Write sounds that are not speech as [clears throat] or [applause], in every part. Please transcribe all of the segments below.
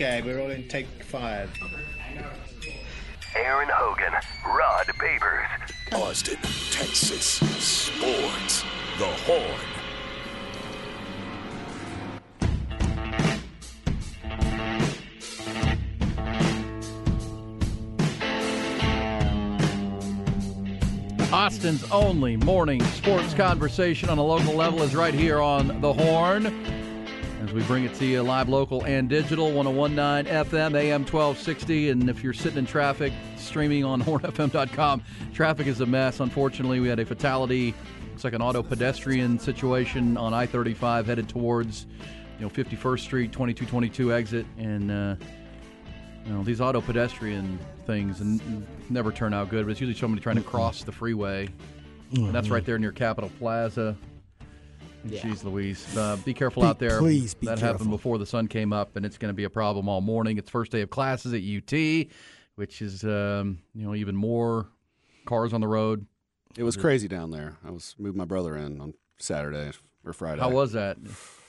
Okay, we're all in take five. Aaron Hogan, Rod Babers, Austin, Texas Sports. The Horn. Austin's only morning sports conversation on a local level is right here on The Horn. As we bring it to you live, local, and digital, 1019 FM, AM 1260. And if you're sitting in traffic, streaming on [laughs] hornfm.com, traffic is a mess. Unfortunately, we had a fatality. It's like an auto pedestrian situation on I 35 headed towards you know 51st Street, 2222 exit. And, uh, you know, these auto pedestrian things n- never turn out good, but it's usually somebody trying to cross the freeway. And that's right there near Capitol Plaza. Yeah. Jeez Louise. Uh, be careful Be- out there. please be That happened before the sun came up, and it's going to be a problem all morning. It's first day of classes at UT, which is, um, you know, even more cars on the road. It was crazy down there. I was moving my brother in on Saturday or Friday. How was that?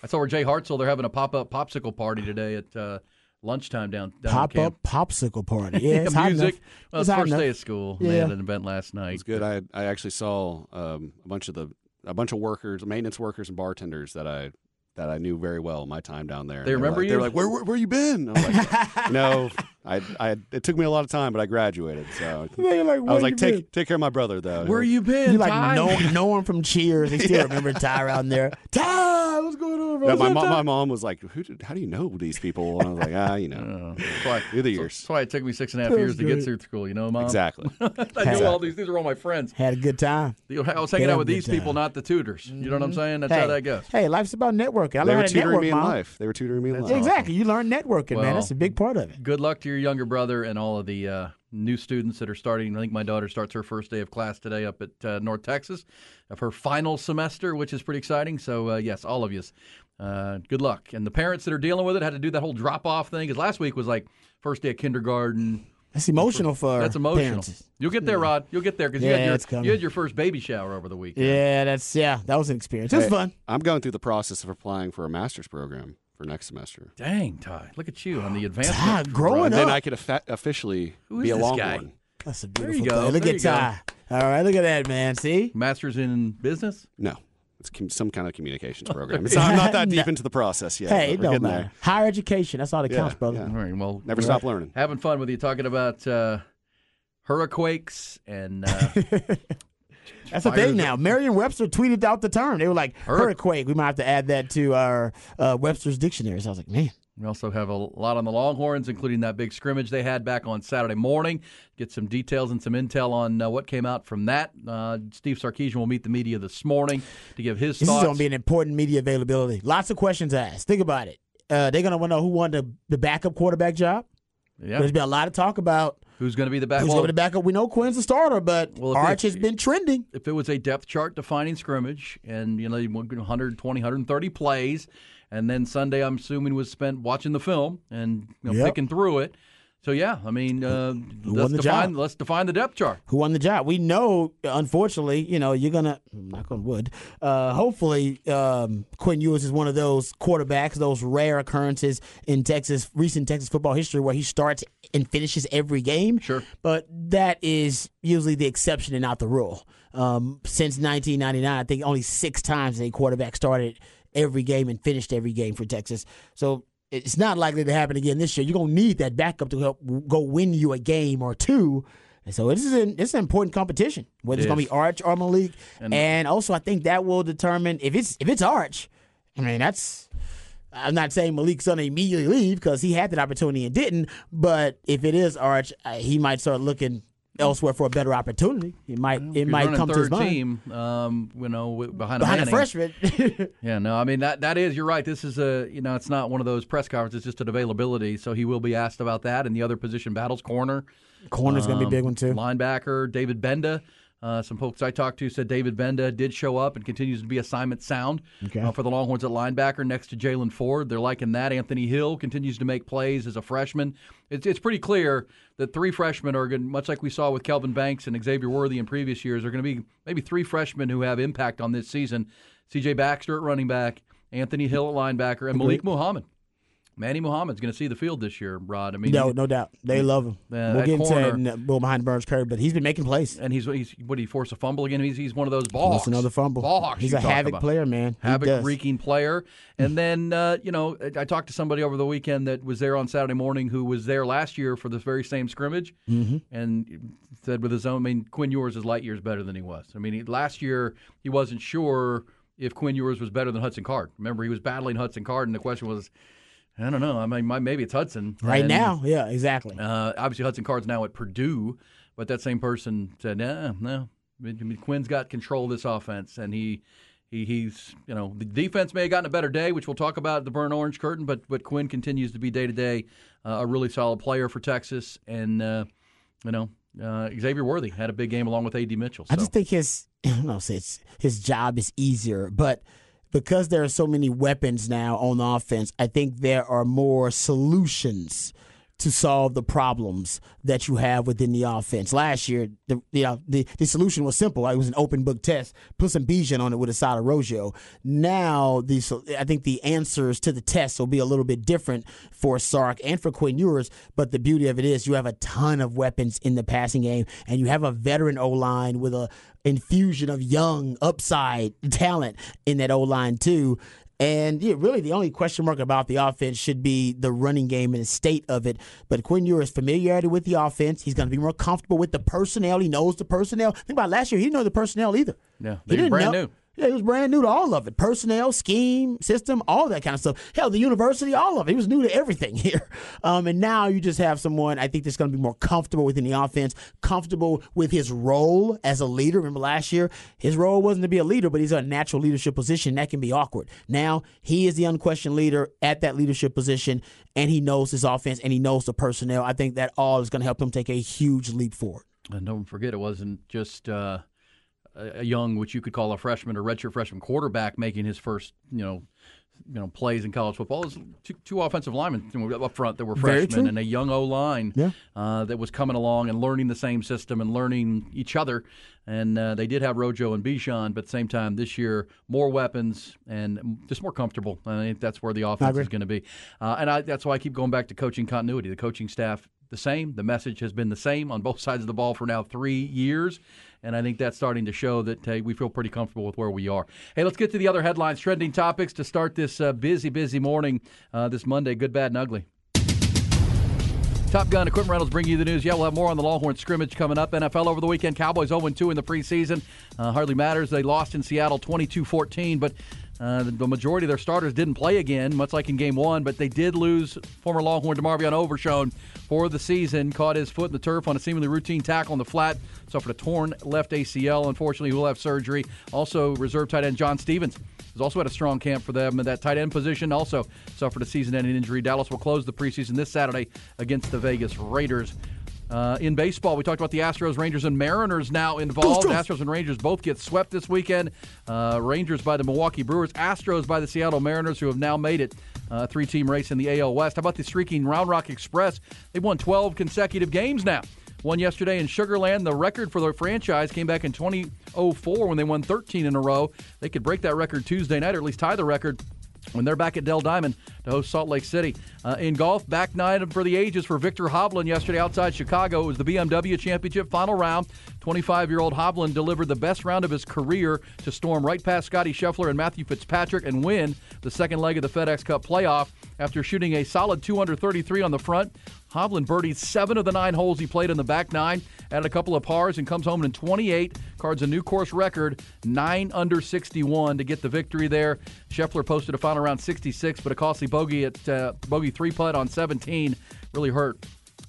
I saw where Jay Hartzell, they're having a pop up popsicle party today at uh, lunchtime down, down Pop in camp. up popsicle party. Yeah, [laughs] it's music. Well, It's it's first enough. day of school. and They Yeah. had an event last night. It was good. I I actually saw um, a bunch of the a bunch of workers, maintenance workers, and bartenders that I that I knew very well my time down there. They remember like, you? They were like, "Where where, where you been?" I was like, [laughs] "No, I, I it took me a lot of time, but I graduated." So [laughs] like, I was like, "Take been?" take care of my brother, though." Where you been? You like Ty? no, [laughs] no one from Cheers. They still remember Ty around there. [laughs] Ty, what's going on, bro? No, my, What's mom, my mom was like, Who did, "How do you know these people?" And I was like, "Ah, you know, that's why, through the years." that's why it took me six and a half years was to get through school. You know, Mom? Exactly. I knew all these. These are all my friends. Had a good time. I was hanging Had out with good these people, not the tutors. You know what I'm saying? That's hey, how that goes. Hey, life's about networking. I they learned were tutoring network, me in Mom. life. They were tutoring me in life. Exactly. You learn networking, man. That's a big part of it. Good luck to your younger brother and all of the uh, new students that are starting. I think my daughter starts her first day of class today up at uh, North Texas of her final semester, which is pretty exciting. So, uh, yes, all of you, uh, good luck. And the parents that are dealing with it had to do that whole drop off thing because last week was like first day of kindergarten. That's emotional for That's emotional. parents. You'll get there, Rod. You'll get there because Yeah, you, had it's your, coming. you had your first baby shower over the weekend. Yeah, that's yeah. That was an experience. It was Hey, fun. I'm going through the process of applying for a master's program for next semester. Dang, Ty. Look at you on the advancement. Ty, growing and then. I could offa- officially Who be a this guy? Longhorn. That's a you beautiful go. thing. Look There at you go. Ty. All right, look at that, man. See? Master's in business? No, it's com- some kind of communications [laughs] program. It's not, I'm not that [laughs] deep into the process yet. Hey, but it we're don't getting matter. there. Higher education. That's all that Yeah, counts, brother. yeah. All right. Well, Never stop learning. having fun with you talking about uh, hurricanes and uh, [laughs] That's the thing now. Merriam-Webster tweeted out the term. They were like, Hurric- hurricane. We might have to add that to our uh, Webster's dictionary. So I was like, man. we also have a lot on the Longhorns, including that big scrimmage they had back on Saturday morning. Get some details and some intel on uh, what came out from that. Uh, Steve Sarkisian will meet the media this morning to give his This thoughts. is going to be an important media availability. Lots of questions asked. Think about it. Uh, they're going to want to know who won the, the backup quarterback job. yeah. There's been a lot of talk about Who's going to be the backup? who's well, going to back up. We know Quinn's the starter, but Well, Arch has been trending. if it was a depth chart defining scrimmage and you know 120 130 plays and then sunday i'm assuming was spent watching the film and you know, Yep. picking through it so yeah i mean uh, let's the define job? let's define the depth chart Who won the job? We know, unfortunately, you know, you're gonna knock on wood. Uh, hopefully, um, Quinn Ewers is one of those quarterbacks, those rare occurrences in Texas, recent Texas football history, where he starts and finishes every game. Sure. but that is usually the exception and not the rule. Um, since 1999, I think only six times a quarterback started every game and finished every game for Texas. So it's not likely to happen again this year. You're gonna need that backup to help go win you a game or two. And so this is an it's an important competition. Whether It it's gonna be Arch or Malik, And- and, also I think that will determine if it's if it's Arch. I mean that's. I'm not saying Malik's gonna immediately leave because he had that opportunity and didn't. But if it is Arch, he might start looking elsewhere for a better opportunity. It might it might come to his third mind. team um, you know behind, Behind a a freshman, [laughs] [laughs] yeah no i mean that that is you're right this is a you know it's not one of those press conferences just an availability so he will be asked about that and the other position battles corner corner's gonna be a Um, big one too. Linebacker David Gbenda. Uh, some folks I talked to said David Gbenda did show up and continues to be assignment sound Okay. uh, for the Longhorns at linebacker next to Jaylan Ford. They're liking that. Anthony Hill continues to make plays as a freshman. It's, it's pretty clear that three freshmen are going, much like we saw with Kelvin Banks and Xavier Worthy in previous years, are going to be maybe three freshmen who have impact on this season. C.J. Baxter at running back, Anthony Hill at linebacker, and Malik Muhammad. Manny Muhammad's going to see the field this year, Rod. I mean, No, he- no doubt. They love him. Uh, we'll get into that in behind Burns curve, but he's been making plays. and he's he's what he force a fumble again? He's he's one of those balls. That's another fumble. Ball He's a havoc about. player, man. Havoc wreaking player. And then uh, you know, I I talked to somebody over the weekend that was there on Saturday morning who was there last year for this very same scrimmage, Mm-hmm. and said with his own. I mean, Quinn Ewers is light years better than he was. I mean, he, last year he wasn't sure if Quinn Ewers was better than Hudson Card. Remember, he was battling Hudson Card, and the question was, I don't know. I mean, my- maybe it's Hudson Right And, now, yeah, exactly. uh, obviously, Hudson Card's now at Purdue, but that same person said, "No, no, I mean, Quinn's got control of this offense, and he, he, he's, you know, the defense may have gotten a better day, which we'll talk about at the burn orange curtain, but but Quinn continues to be day to day a really solid player for Texas, and uh, you know, uh, Xavier Worthy had a big game along with A.D. Mitchell. I just think his [clears throat] I don't know, it's his job is easier, but because there are so many weapons now on offense, I think there are more solutions to solve the problems that you have within the offense. Last year, the know uh, the, the solution was simple. It was an open book test. Put some Bijan on it with a side of Rojo. Now, the I think the answers to the test will be a little bit different for Sark and for Quinn Ewers. But the beauty of it is you have a ton of weapons in the passing game, and you have a veteran O line with a infusion of young upside talent in that O line too. And yeah, really, the only question mark about the offense should be the running game and the state of it. But Quinn Ewers' familiarity with the offense, he's going to be more comfortable with the personnel. He knows the personnel. Think about last year; he didn't know the personnel either. Yeah, he they were didn't brand know- new. Yeah, he was brand new to all of it. Personnel, scheme, system, all that kind of stuff. Hell, the university, all of it. He was new to everything [laughs] here. Um, and now you just have someone I think that's going to be more comfortable within the offense, comfortable with his role as a leader. Remember last year, his role wasn't to be a leader, but he's a natural leadership position. That can be awkward. Now he is the unquestioned leader at that leadership position, and he knows his offense and he knows the personnel. I think that all is going to help him take a huge leap forward. And don't forget, it wasn't just uh, a young, which you could call a freshman or redshirt freshman quarterback making his first, you know, you know, plays in college football. It was two, two offensive linemen up front that were freshmen, and a young O line Yeah. uh, that was coming along and learning the same system and learning each other. And uh, they did have Rojo and Bijan, but at the same time, this year more weapons and just more comfortable. I think that's where the offense is going to be, uh, and I, that's why I keep going back to coaching continuity. The coaching staff the same. The message has been the same on both [laughs] sides of the ball for now three years. And I think that's starting to show that hey, we feel pretty comfortable with where we are. Hey, let's get to the other headlines, trending topics to start this uh, busy, busy morning uh, this Monday. Good, bad, and ugly. Top Gun Equipment Rentals bring you the news. Yeah, we'll have more on the Longhorn scrimmage coming up. NFL over the weekend. Cowboys 0 2 in the preseason. Uh, hardly matters. They lost in Seattle 22 14, but uh, the, majority of their starters didn't play again, much like in game one, but they did lose former Longhorn DeMarvion Overshone for the season. Caught his foot in the turf on a seemingly routine tackle on the flat. Suffered a torn left ACL. Unfortunately, he will have surgery. Also, reserve tight end John Stephens has also had a strong camp for them in that tight end position. Also suffered a season-ending injury. Dallas will close the preseason this Saturday against the Vegas Raiders. Uh, in baseball, we talked about the Astros, Rangers, and Mariners now involved. Astros and Rangers both get swept this weekend. Uh, Rangers by the Milwaukee Brewers, Astros by the Seattle Mariners, who have now made it uh, three-team race in the AL West. How about the streaking Round Rock Express? They've won 12 consecutive games now. Won yesterday in Sugarland. The record for the franchise came back in 2004 when they won 13 in a row. They could break that record Tuesday night, or at least tie the record when they're back at Dell Diamond to host Salt Lake City. Uh, in golf, back nine for the ages for Viktor Hovland yesterday outside Chicago. It was the BMW Championship final round. 25 year old Hovland delivered the best round of his career to storm right past Scotty Scheffler and Matthew Fitzpatrick and win the second leg of the FedEx Cup playoff after shooting a solid 233 on the front. Hovland birdied seven of the nine holes he played in the back nine, added a couple of pars, and comes home in 28, cards a new course record, 9 under 61 to get the victory there. Scheffler posted a final round 66, but a costly bogey at uh, bogey three putt on 17 really hurt.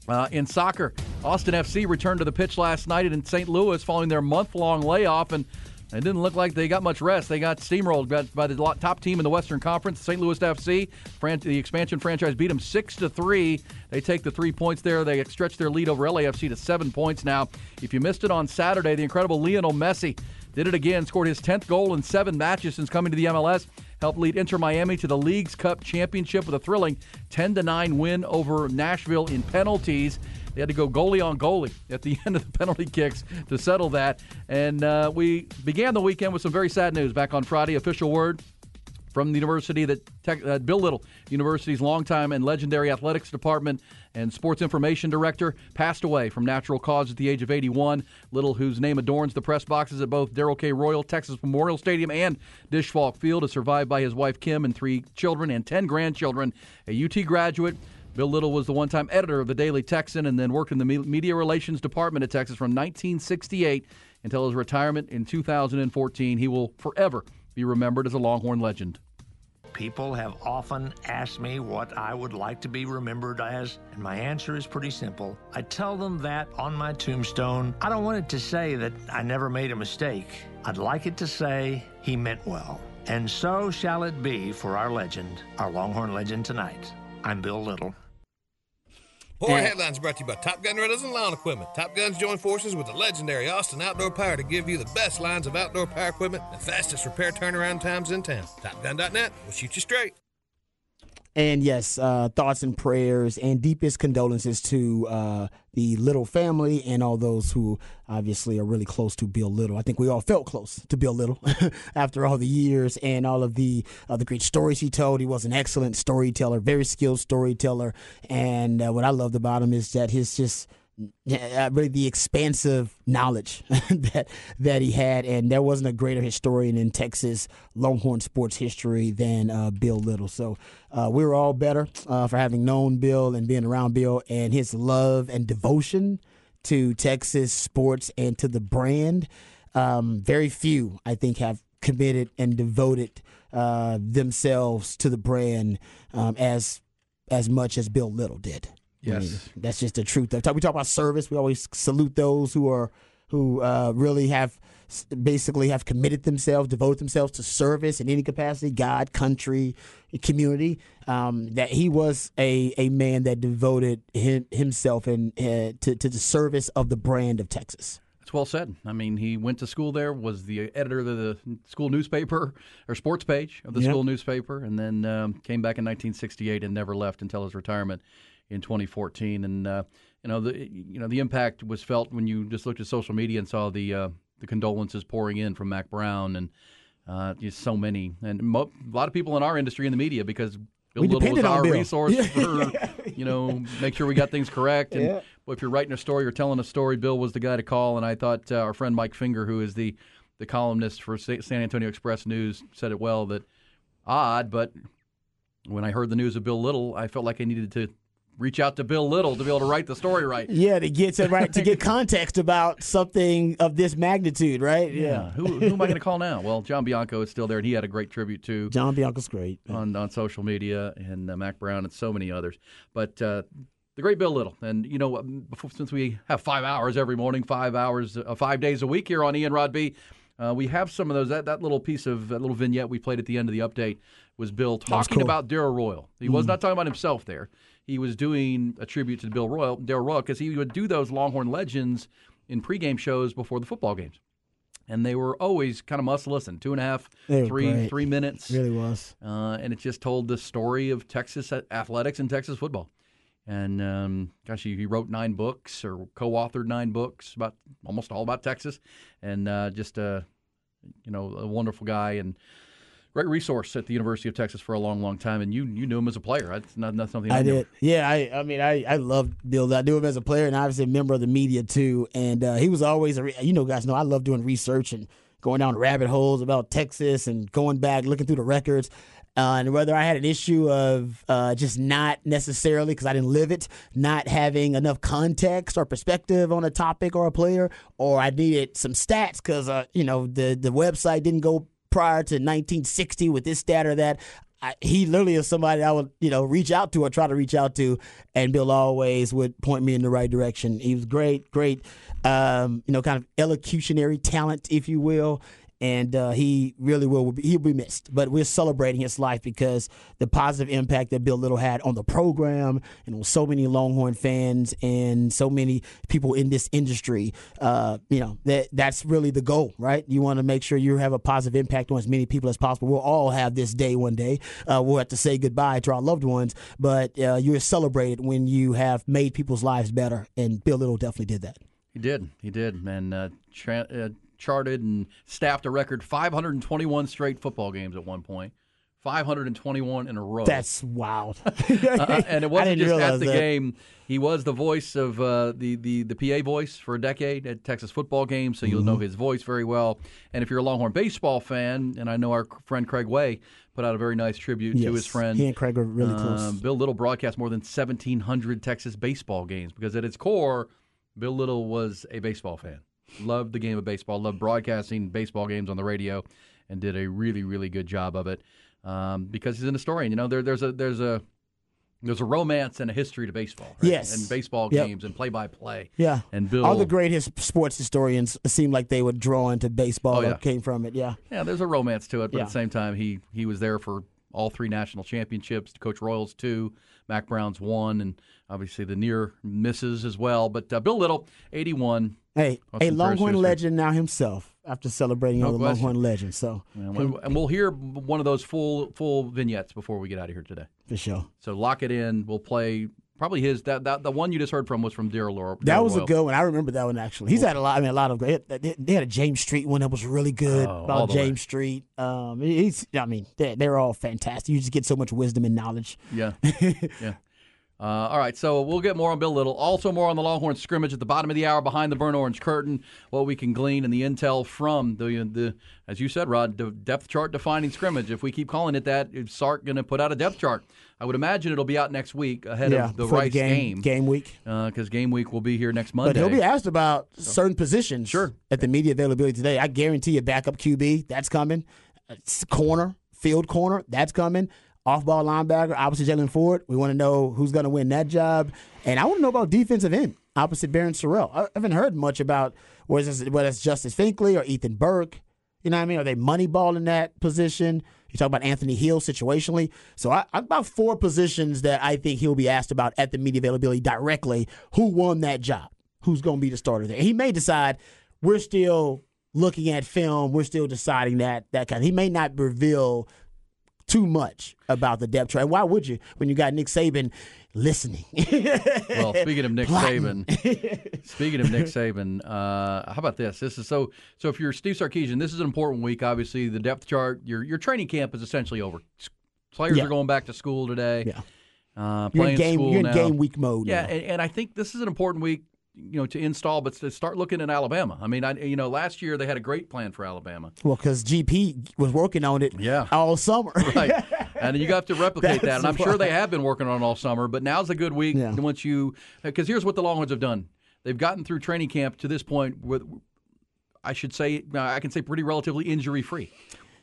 Uh, in soccer, Austin FC returned to the pitch last night in St. Louis following their month long layoff, and it didn't look like they got much rest. They got steamrolled by- the top team in the Western Conference, St. Louis FC. The expansion franchise beat them six to three. They take the three points there. They stretch their lead over LAFC to seven points now. If you missed it on Saturday, the incredible Lionel Messi did it again. Scored his tenth goal in seven matches since coming to the MLS. Helped lead Inter Miami to the Leagues Cup championship with a thrilling 10 to 9 win over Nashville in penalties. They had to go goalie on goalie at the [laughs] end of the penalty kicks to settle that. And uh, we began the weekend with some very sad news. Back on Friday, official word from the university that Tech, uh, Bill Little, University's longtime and legendary athletics department and sports information director, passed away from natural cause at the age of 81. Little, whose name adorns the press boxes at both Darrell K. Royal Texas Memorial Stadium and Disch-Falk Field, is survived by his wife Kim and three children and 10 grandchildren. A UT graduate. Bill Little was the one time editor of the Daily Texan and then worked in the media relations department at Texas from 1968 until his retirement in 2014. He will forever be remembered as a Longhorn legend. People have often asked me what I would like to be remembered as, and my answer is pretty simple. I tell them that on my tombstone. I don't want it to say that I never made a mistake. I'd like it to say he meant well. And so shall it be for our legend, our Longhorn legend tonight. I'm Bill Little. Horror Headlines brought to you by Top Gun Rentals and Lawn Equipment. Top Guns join forces with the legendary Austin Outdoor Power to give you the best lines of outdoor power equipment and fastest repair turnaround times in town. TopGun.net will shoot you straight. And yes, uh, thoughts and prayers and deepest condolences to uh, the Little family and all those who obviously are really close to Bill Little. I think we all felt close to Bill Little [laughs] after all the years and all of the uh, the great stories he told. He was an excellent storyteller, very skilled storyteller. And uh, what I loved about him is that his just really the expansive knowledge [laughs] that that he had, and there wasn't a greater historian in Texas Longhorn sports history than uh, Bill Little. So uh, we were all better uh, for having known Bill and being around Bill, and his love and devotion to Texas sports and to the brand. Um, very few, I think, have committed and devoted uh, themselves to the brand um, as as much as Bill Little did. Yes, I mean, that's just the truth. We talk about service. We always salute those who are who uh, really have basically have committed themselves, devoted themselves to service in any capacity, God, country, community. Um, that he was a, a man that devoted him, himself and uh, to, to the service of the brand of Texas. That's well said. I mean, he went to school there, was the editor of the school newspaper or sports page of the yep. school newspaper, and then um, came back in 1968 and never left until his retirement in 2014. And uh, you know the you know the impact was felt when you just looked at social media and saw the uh, the condolences pouring in from Mack Brown and uh, just so many and mo- a lot of people in our industry in the media because Bill we Little was our Bill. resource [laughs] yeah. for you know make sure we got things correct and yeah. if you're writing a story or telling a story, Bill was the guy to call. And I thought uh, our friend Mike Finger, who is the the columnist for San Antonio Express News, said it well that odd, but when I heard the news of Bill Little, I felt like I needed to reach out to Bill Little to be able to write the story right. Yeah, to get to right to get [laughs] context about something of this magnitude, right? Yeah. yeah. Who, who am I going to call now? Well, John Bianco is still there, and he had a great tribute to John Bianco's great on on social media, and uh, Mack Brown and so many others. But uh, the great Bill Little, and you know, um, before, since we have five hours every morning, five hours, uh, five days a week here on Ian Rod B. Uh, we have some of those. That, that little piece of that little vignette we played at the end of the update was Bill talking cool. about Darrell Royal. He mm. was not talking about himself there he was doing a tribute to Bill Royal, Darrell Royal, because he would do those Longhorn Legends in pregame shows before the football games. And they were always kind of must listen, two and a half, three, great. three minutes. It really was. Uh, and it just told the story of Texas athletics and Texas football. And um, gosh, he, he, wrote nine books or co-authored nine books about almost all about Texas, and uh, just a you know a wonderful guy and great resource at the University of Texas for a long, long time, and you you knew him as a player. That's not, not something I, I did. Yeah, I I mean I I loved Bill. I knew him as a player, and obviously a member of the media too. And uh, he was always a you know guys know I love doing research and going down rabbit holes about Texas and going back looking through the records. Uh, and whether I had an issue of uh, just not necessarily because I didn't live it, not having enough context or perspective on a topic or a player, or I needed some stats because uh, you know the the website didn't go prior to 1960 with this, that, or that. I, he literally is somebody I would, you know, reach out to or try to reach out to, and Bill always would point me in the right direction. He was great, great, um, you know, kind of elocutionary talent, if you will, and uh, he really will he'll be missed. But we're celebrating his life because the positive impact that Bill Little had on the program and on so many Longhorn fans and so many people in this industry. Uh, you know that that's really the goal, right? You want to make sure you have a positive impact on as many people as possible. We'll all have this day one day. Uh, we'll have to say goodbye to our loved ones, but uh, you're celebrated when you have made people's lives better, and Bill Little definitely did that. He did. He did, and uh, tra- uh, charted and staffed a record 521 straight football games at one point 521 in a row. That's wild. [laughs] Uh, and it wasn't just at the that. game. He was the voice of uh, the, the the PA voice for a decade at Texas football games, so you'll know Mm-hmm. his voice very well. And if you're a Longhorn baseball fan, and I know our friend Craig Way put out a very nice tribute to his friend. He and Craig are really Uh, close. Bill Little broadcast more than 1,700 Texas baseball games because at its core, Bill Little was a baseball fan. Loved the game of baseball, loved broadcasting baseball games on the radio, and did a really, really good job of it um, because he's an historian. You know, there, there's a there's a there's a romance and a history to baseball. Right? Yes. and baseball Yep. games and play by play. Yeah. and Bill. All the great his, sports historians seem like they would draw into baseball Oh, yeah. or came from it. Yeah. Yeah, there's a romance to it, but Yeah. at the same time, he he was there for all three national championships. Coach Royals two, Mack Brown's one, and obviously the near misses as well. But uh, Bill Little, 81. Hey, a Longhorn legend now himself after celebrating No all the. Longhorn legends. So, And we- and we'll hear one of those full full vignettes before we get out of here today. for sure. So lock it in. We'll play probably his that, that the one you just heard from was from Darrell Royal. That was a good one. I remember that one actually. He's had a lot. I mean, a lot of great. They they had a James Street one that was really good Oh, about the way. James Street. Um, he's. I mean, they're, they're all fantastic. You just get so much wisdom and knowledge. Yeah. [laughs] yeah. Uh, all right, so we'll get more on Bill Little. Also, more on the Longhorn scrimmage at the bottom of the hour behind the burnt orange curtain. What we can glean and the intel from the the as you said, Rod, the depth chart defining scrimmage. If we keep calling it that, is Sark going to put out a depth chart? I would imagine it'll be out next week ahead yeah, of the Rice game, game game week. because game week will be here next Monday. But he'll be asked about certain positions Sure. at the media availability today. I guarantee you, backup QB, that's coming. It's corner, field corner, that's coming. Off ball linebacker, opposite Jaylan Ford. We want to know who's going to win that job. And I want to know about defensive end, opposite Barryn Sorrell. I haven't heard much about whether it's, whether it's Justice Finkley or Ethan Burke. You know what I mean? Are they moneyballing that position? You talk about Anthony Hill situationally. So I, I've about four positions that I think he'll be asked about at the media availability directly. Who won that job? Who's going to be the starter there? He may decide we're still looking at film. We're still deciding that that kind. He may not reveal too much about the depth chart. Why would you when you got Nick Saban listening? Well, [laughs] speaking of Nick Plotting. Saban, [laughs] speaking of Nick Saban, uh, how about this? This is so. So if you're Steve Sarkisian, this is an important week. Obviously, the depth chart. Your your training camp is essentially over. Players Yeah. are going back to school today. Yeah. Uh, you're in game. school You're in now. game week mode. Yeah, and, and I think this is an important week, you know, to install, but to start looking at Alabama. I mean, I, you know, last year they had a great plan for Alabama. Well, because GP was working on it. Yeah. all summer. [laughs] right? [laughs] And you have to replicate that. And I'm sure they have been working on it all summer, but now's a good week Yeah. once you because here's what the Longhorns have done. They've gotten through training camp to this point with I should say I can say pretty relatively injury free.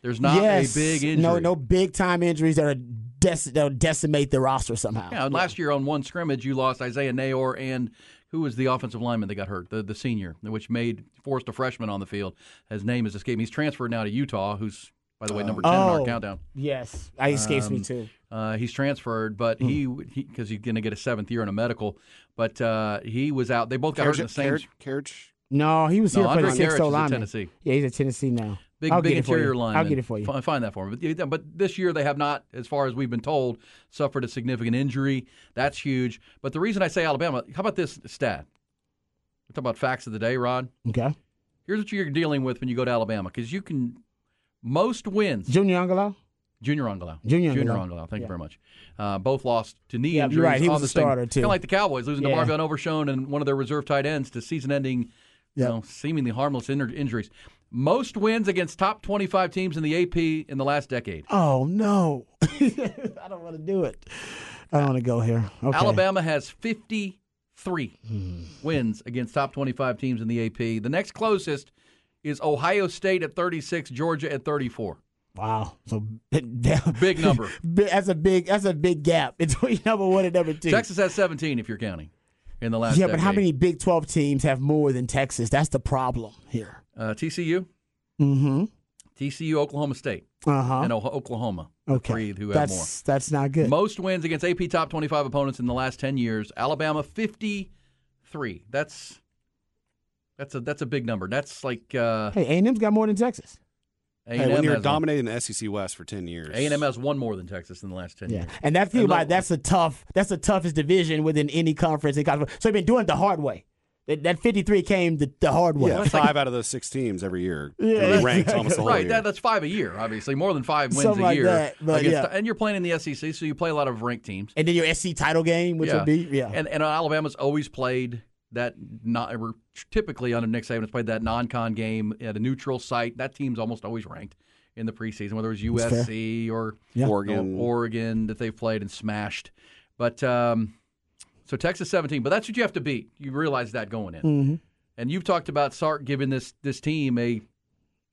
There's not yes. a big injury. No, no big time injuries that are dec- that'll decimate the roster somehow. Yeah, and last year on one scrimmage you lost Isaiah Neyor and who was the offensive lineman that got hurt? The the senior, which made forced a freshman on the field. His name is escaping. He's transferred now to Utah, who's by the way number ten in our Oh. countdown. Yes, I escapes me Um, too. Uh, he's transferred, but Hmm. he because he's going to get a seventh year in a medical. But uh, he was out. They both got hurt in the same. Carriage, carriage. No, he was No, here for the sixth Garrett is lineman. Tennessee. Yeah, he's at Tennessee now. Big, I'll big get interior lineman. I'll get it for you. Fi- Find that for me. But, but this year they have not, as far as we've been told, suffered a significant injury. That's huge. But the reason I say Alabama, how about this stat? We're talking about facts of the day, Rod. Okay, Here's what you're dealing with when you go to Alabama because you can most wins. Junior Angilau. Junior Angilau. Junior Junior. Angilau. Thank you very much. Uh, both lost to knee Yeah, injuries. right. He on was the starter, too. Kind of like the Cowboys losing Yeah. DeMarvion Overshone and one of their reserve tight ends to season-ending, you know, seemingly harmless in- injuries. Most wins against top 25 teams in the AP in the last decade. Oh no, [laughs] I don't want to do it. I don't want to go here. Okay. Alabama has 53 Hmm. wins against top 25 teams in the AP. The next closest is Ohio State at 36, Georgia at 34. Wow. So Big number. [laughs] That's a big. That's a big gap between [laughs] number one and number two. Texas has 17 if you're counting in the last yeah, but how many Big Twelve teams have more than Texas? That's the problem here. Uh, TCU, Mm-hmm. TCU, Oklahoma State, Uh huh. and O- Oklahoma. Okay. Three who have that's more. that's not good. Most wins against AP top 25 opponents in the last 10 years. Alabama 53. That's that's a that's a big number. That's like uh, hey, A and M's got more than Texas. A&M Hey, when you're has one. dominating the SEC West for ten years, A&M has one more than Texas in the last 10 Yeah, years. and that's the about that's a tough. That's the toughest division within any conference. In college. So they've been doing it the hard way. That, that 53 came the, the hard way. Yeah, five [laughs] out of those six teams every year. [laughs] Yeah, Yeah, ranked almost the whole Right, year. that, that's five a year, obviously. More than five wins Something a like year. that, but against- yeah. And you're playing in the SEC, so you play a lot of ranked teams. And then your SC title game, which yeah. would be yeah. And, and Alabama's always played that not or typically under Nick Saban has played that non-con game at a neutral site. That team's almost always ranked in the preseason, whether it was USC or Yeah. Oregon. or Oregon that they've played and smashed. But um, so Texas 17, but that's what you have to beat. You realize that going in. Mm-hmm. And you've talked about Sark giving this this team a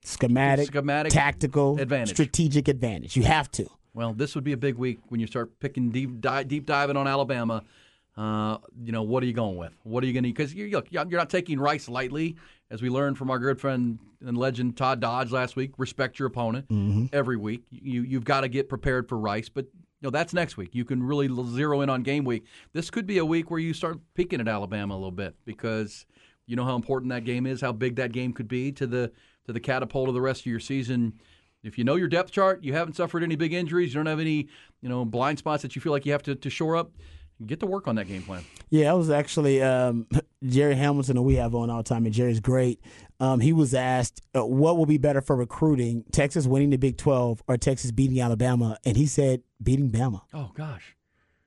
schematic, schematic tactical, advantage. strategic advantage. You have to. Well, this would be a big week when you start picking deep, di- deep diving on Alabama. Uh, you know, what are you going with? What are you going to? Because you look, you're not taking Rice lightly, as we learned from our good friend and legend Todd Dodge last week. Respect your opponent every week. You you've got to get prepared for Rice, but know that's next week. You can really zero in on game week. This could be a week where you start peeking at Alabama a little bit because you know how important that game is, how big that game could be to the to the catapult of the rest of your season. If you know your depth chart, you haven't suffered any big injuries, you don't have any, you know, blind spots that you feel like you have to, to shore up, get to work on that game plan. Yeah, that was actually um, [laughs] Jerry Hamilton, who we have on all the time, and Jerry's great. Um, he was asked, uh, what will be better for recruiting, Texas winning the Big 12 or Texas beating Alabama? And he said, beating Bama. Oh gosh.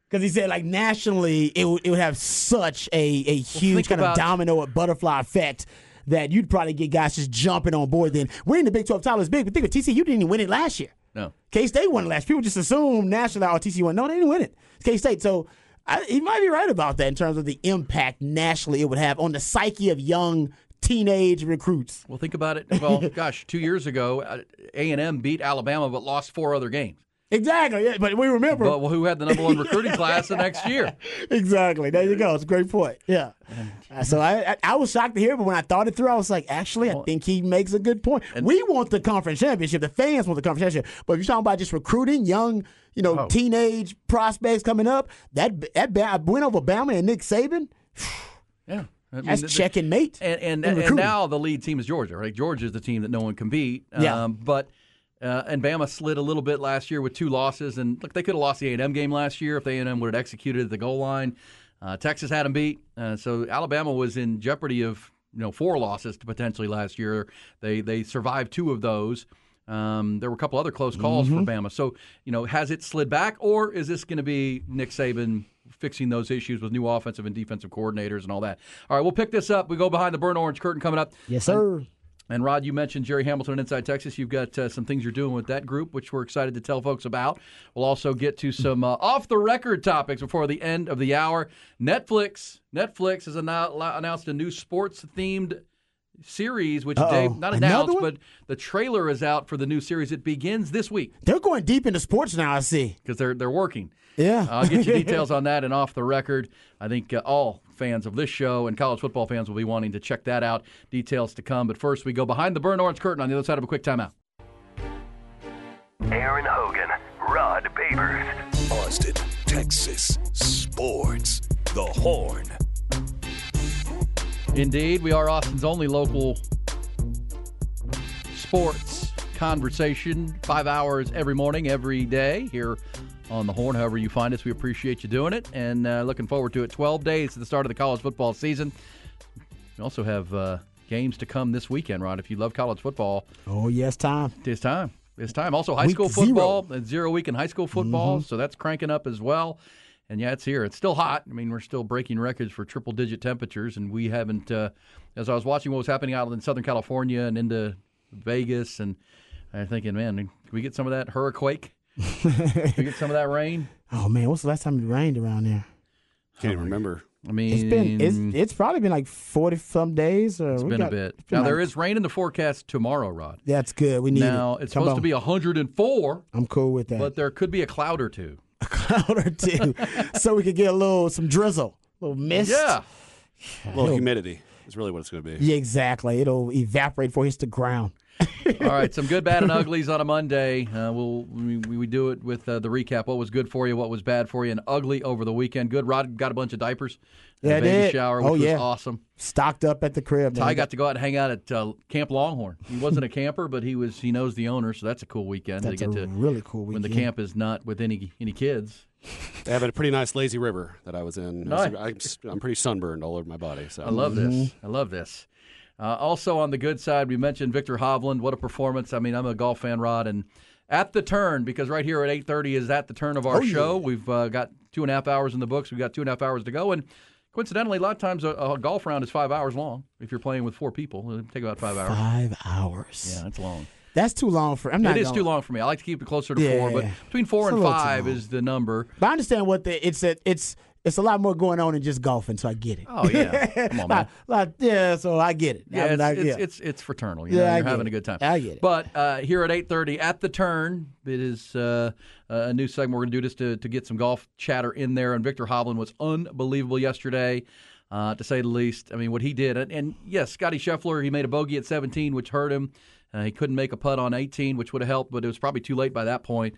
Because he said, like, nationally, it would, it would have such a, a huge think kind about- of domino or butterfly effect that you'd probably get guys just jumping on board then. Winning the Big 12 title is big, but think of TCU didn't even win it last year. No. K State won it last. People just assume nationally, oh, TCU won. No, they didn't win it. K State. So I, he might be right about that in terms of the impact nationally it would have on the psyche of young teenage recruits. Well, think about it. Well, [laughs] gosh, two years ago, uh, A and M beat Alabama, but lost four other games. Exactly. Yeah, but we remember. But who had the number one recruiting [laughs] class the next year? exactly. There you go. It's a great point. Yeah. Uh, so I, I I was shocked to hear, but when I thought it through, I was like, actually, I think he makes a good point. we want the conference championship. The fans want the conference championship. But if you're talking about just recruiting young, you know, Oh. teenage prospects coming up, that that win over Bama and Nick Saban, [sighs] Yeah. I mean, that's the- the- check and mate. And and, and now the lead team is Georgia, right? Georgia is the team that no one can beat. Yeah. Um, but uh, and Bama slid a little bit last year with two losses, and look, they could have lost the A and M game last year if the A and M would have executed at the goal line. Uh, Texas had them beat, uh, so Alabama was in jeopardy of you know four losses to potentially last year. They they survived two of those. Um, there were a couple other close calls Mm-hmm. for Bama. So you know, has it slid back, or is this going to be Nick Saban? Fixing those issues with new offensive and defensive coordinators and all that. All right, we'll pick this up. We go behind the burnt orange curtain coming up. yes, sir. And Rod, you mentioned Jerry Hamilton and Inside Texas. You've got uh, some things you're doing with that group, which we're excited to tell folks about. We'll also get to some uh, off the record topics before the end of the hour. Netflix, Netflix has annou- announced a new sports themed series, which Uh-oh. Dave not announced, but the trailer is out for the new series. It begins this week They're going deep into sports now. I see. because they're they're working. Yeah. I'll get you [laughs] details on that and off the record. I think uh, all fans of this show and college football fans will be wanting to check that out. Details to come. But first, we go behind the burnt orange curtain on the other side of a quick timeout. Aaron Hogan, Rod Babers, Austin, Texas. Sports. The Horn. Indeed, we are Austin's only local sports conversation. Five hours every morning, every day here on the Horn. However, you find us, we appreciate you doing it and uh, looking forward to it. 12 days to the start of the college football season. We also have uh, games to come this weekend, Rod. If you love college football, Oh yes, time. it's time. It's time. Also, high Week school football, and zero week in high school football, so that's cranking up as well. And yeah, it's here. It's still hot. I mean, we're still breaking records for triple digit temperatures, and we haven't. Uh, as I was watching what was happening out in Southern California and into Vegas, and I'm thinking, man, can we get some of that hurricane? can we get some of that rain? [laughs] Oh man, what's the last time it rained around there? Can't even remember. I mean, It's been it's it's probably been like forty some days. Or it's been a bit. Now there is rain in the forecast tomorrow, Rod. That's good. We need it. Now it. it's Come supposed on. to be 104, I'm cool with that. but there could be a cloud or two. [laughs] cloud or two, so we could get a little some drizzle, a little mist. Yeah. A little humidity is really what it's going to be. Yeah, exactly. It'll evaporate before it hits the ground. [laughs] All right, some good, bad, and uglies on a Monday. Uh, we'll we, we do it with uh, the recap. What was good for you? What was bad for you? And ugly over the weekend. Good. Rod got a bunch of diapers. and Yeah, baby did. shower, which Oh, yeah. was awesome. Stocked up at the crib. Ty man. got to go out and hang out at uh, Camp Longhorn. He wasn't a camper, but he was. He knows the owner, so that's a cool weekend That's to a to really cool when the camp is not with any any kids. They have a pretty nice lazy river that I was in. Nice. I'm, I'm pretty sunburned all over my body. So I love this. I love this. Uh, also on the good side, we mentioned Viktor Hovland. What a performance! I mean, I'm a golf fan, Rod, and at the turn because right here at 8:30 is at the turn of our show. We've uh, got two and a half hours in the books. We've got two and a half hours to go, and coincidentally, a lot of times a, a golf round is five hours long. If you're playing with four people, it'll take about five hours. Five hours. Yeah, that's long. That's too long for. I'm not. It is too long for me. I like to keep it closer to four, but between four and five is the number. But I understand what the it's a it's it's a lot more going on than just golfing, so I get it. Oh yeah, [laughs] come on, man. Lot- yeah, so I get it. Yeah, it's, not- it's, yeah. it's it's fraternal. You Yeah, know, I you're having it. a good time. I get it. But uh, here at eight thirty at the turn, it is uh, a new segment. We're going to do just to to get some golf chatter in there. And Viktor Hovland was unbelievable yesterday, uh, to say the least. I mean, what he did, and, and yes, Scotty Scheffler, he made a bogey at seventeen, which hurt him. Uh, he couldn't make a putt on eighteen, which would have helped, but it was probably too late by that point.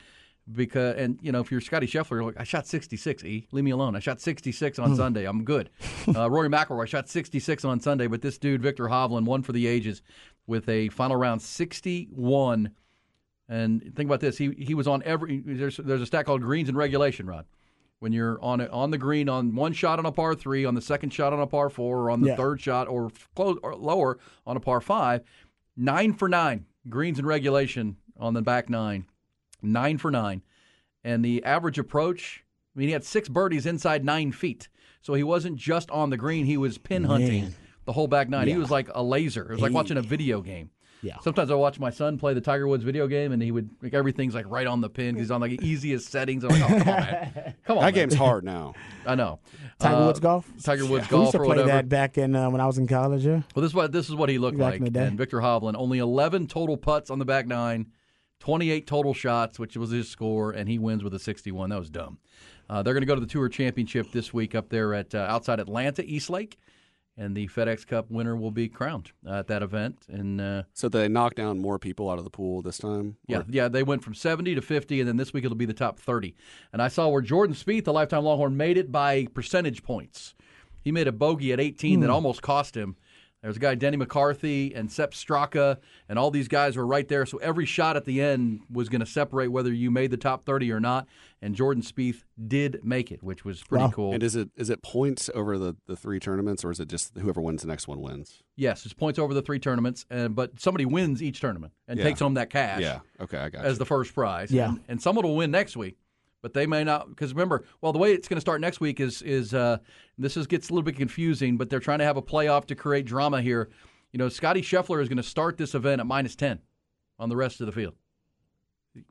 Because and you know if you're Scotty Scheffler, you're like I shot 66. E, leave me alone. I shot 66 on Sunday. I'm good. [laughs] Uh, Rory McIlroy shot 66 on Sunday, but this dude Viktor Hovland won for the ages with a final round 61. And think about this: he he was on every. There's there's a stat called greens in regulation, Rod. When you're on on the green on one shot on a par three, on the second shot on a par four, or on the Yeah. third shot or close or lower on a par five, nine for nine greens in regulation on the back nine, nine for nine, and the average approach. I mean, he had six birdies inside nine feet, so he wasn't just on the green; he was pin hunting Man. the whole back nine. He was like a laser. It was like watching a video game. Yeah. Sometimes I watch my son play the Tiger Woods video game, and he would like everything's like right on the pin. 'cause He's on like the easiest settings. I'm like, oh, come on, man, [laughs] come on. that man. game's hard now. [laughs] I know. Tiger Uh, Woods golf. Tiger Woods golf we used golf to or play whatever. that back in uh, when I was in college. Yeah. Well, this is what this is what he looked Back like. in the day. And Viktor Hovland, only 11 total putts on the back nine, 28 total shots, which was his score, and he wins with a 61. That was dumb. Uh, they're going to go to the Tour Championship this week up there at uh, outside Atlanta, East Lake, and the FedEx Cup winner will be crowned uh, at that event. And uh, So they knocked down more people out of the pool this time. yeah, Or- yeah, they went from 70 to 50, and then this week it'll be the top 30. And I saw where Jordan Spieth, the lifetime Longhorn, made it by percentage points. He made a bogey at 18 that almost cost him. There's a guy, Denny McCarthy and Sepp Straka, and all these guys were right there. So every shot at the end was going to separate whether you made the top 30 or not. And Jordan Spieth did make it, which was pretty Wow. cool. And is it is it points over the, the three tournaments, or is it just whoever wins the next one wins? yes, it's points over the three tournaments, and, but somebody wins each tournament and Yeah. takes home that cash. Yeah. Okay, I got as you. the first prize. Yeah. And, and someone will win next week, but they may not because remember, well, the way it's going to start next week is is uh, this is gets a little bit confusing, but they're trying to have a playoff to create drama here. You know, Scotty Scheffler is going to start this event at minus ten on the rest of the field